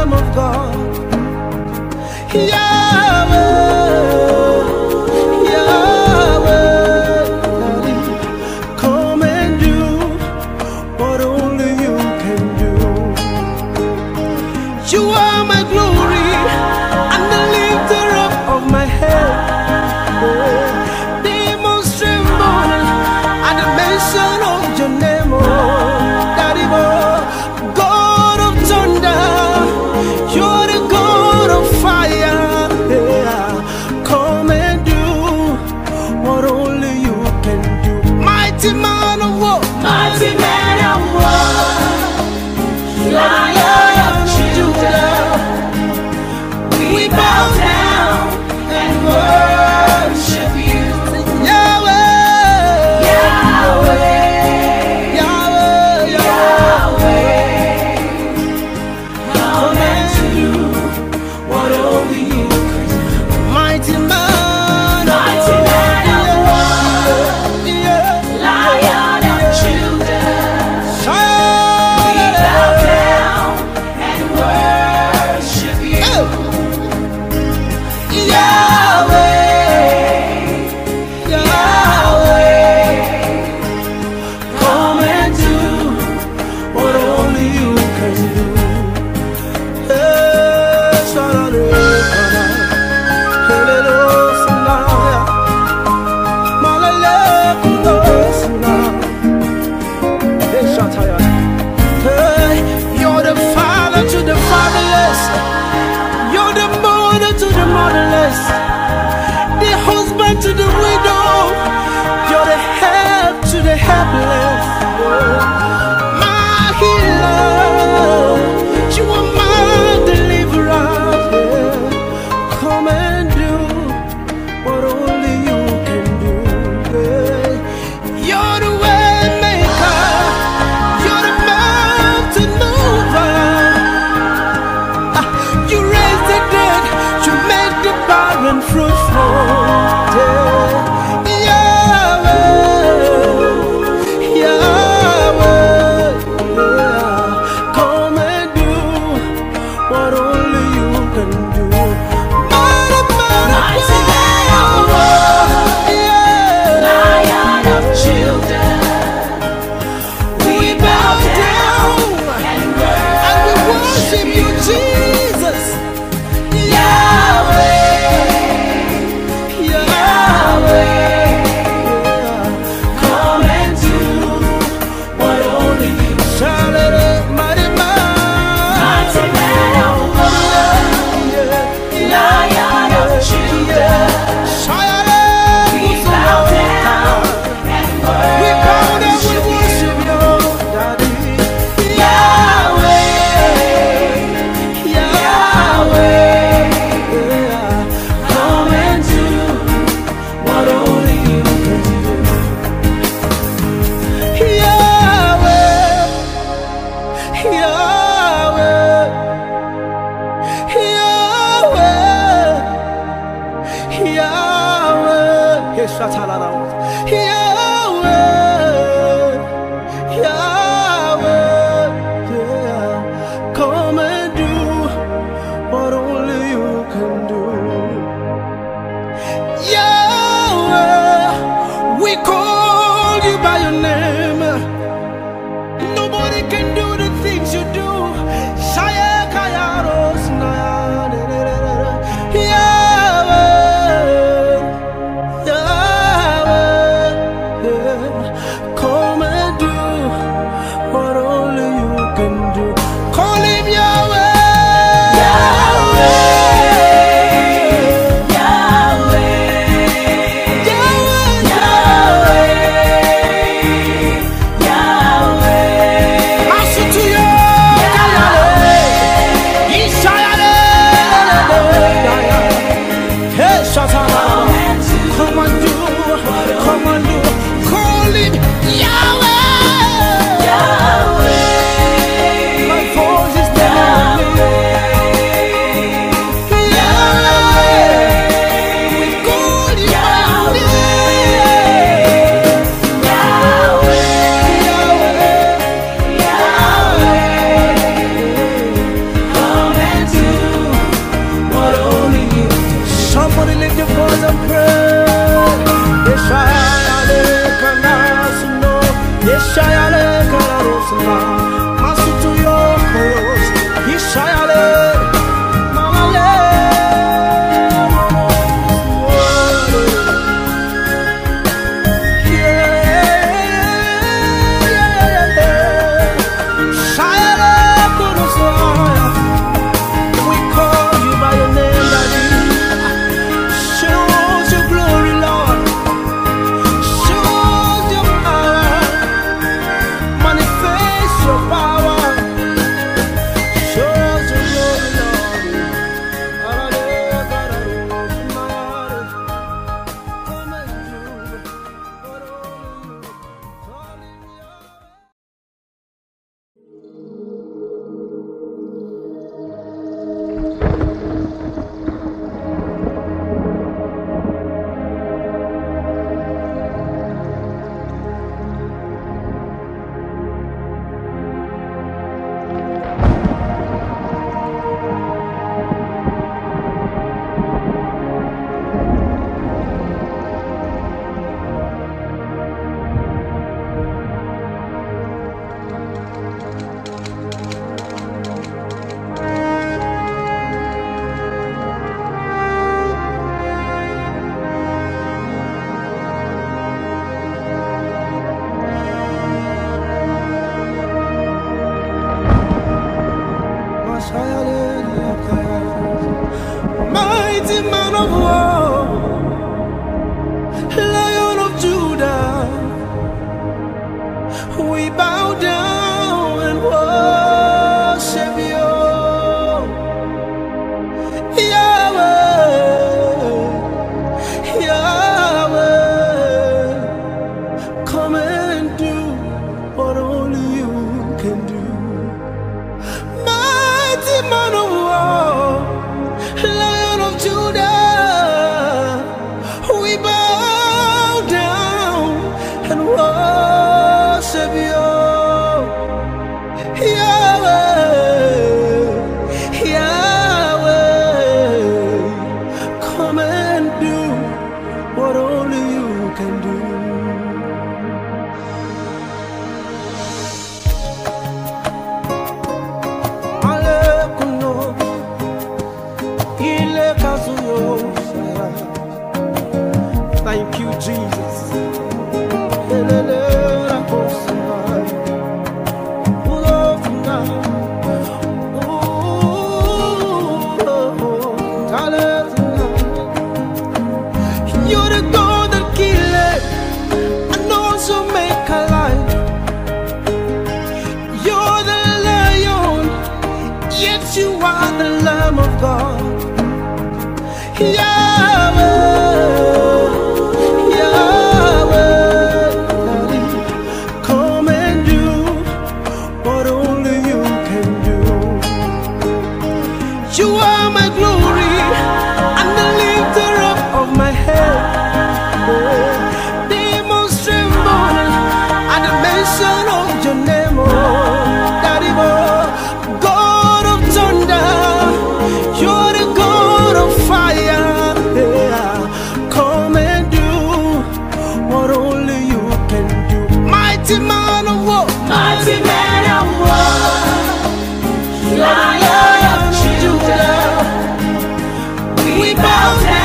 Lamb of God. Yahweh, you by your name. Lamb of God. Yahweh, we bow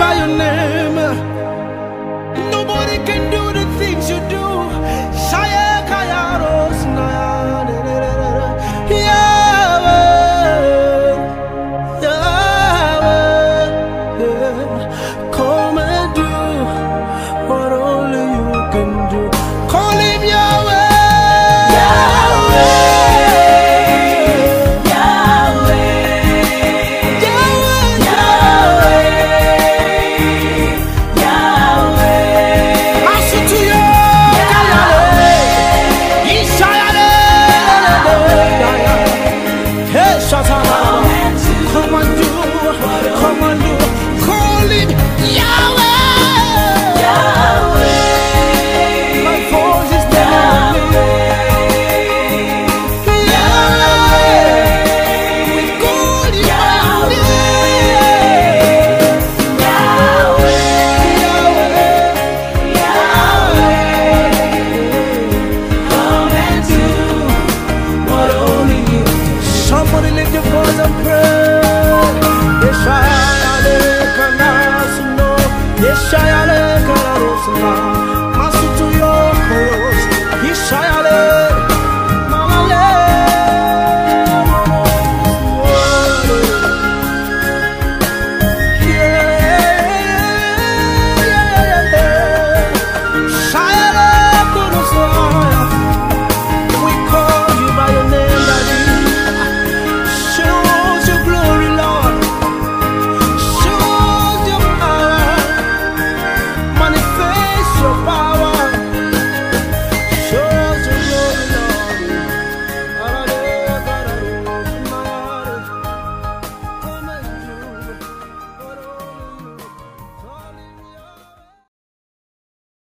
by your name.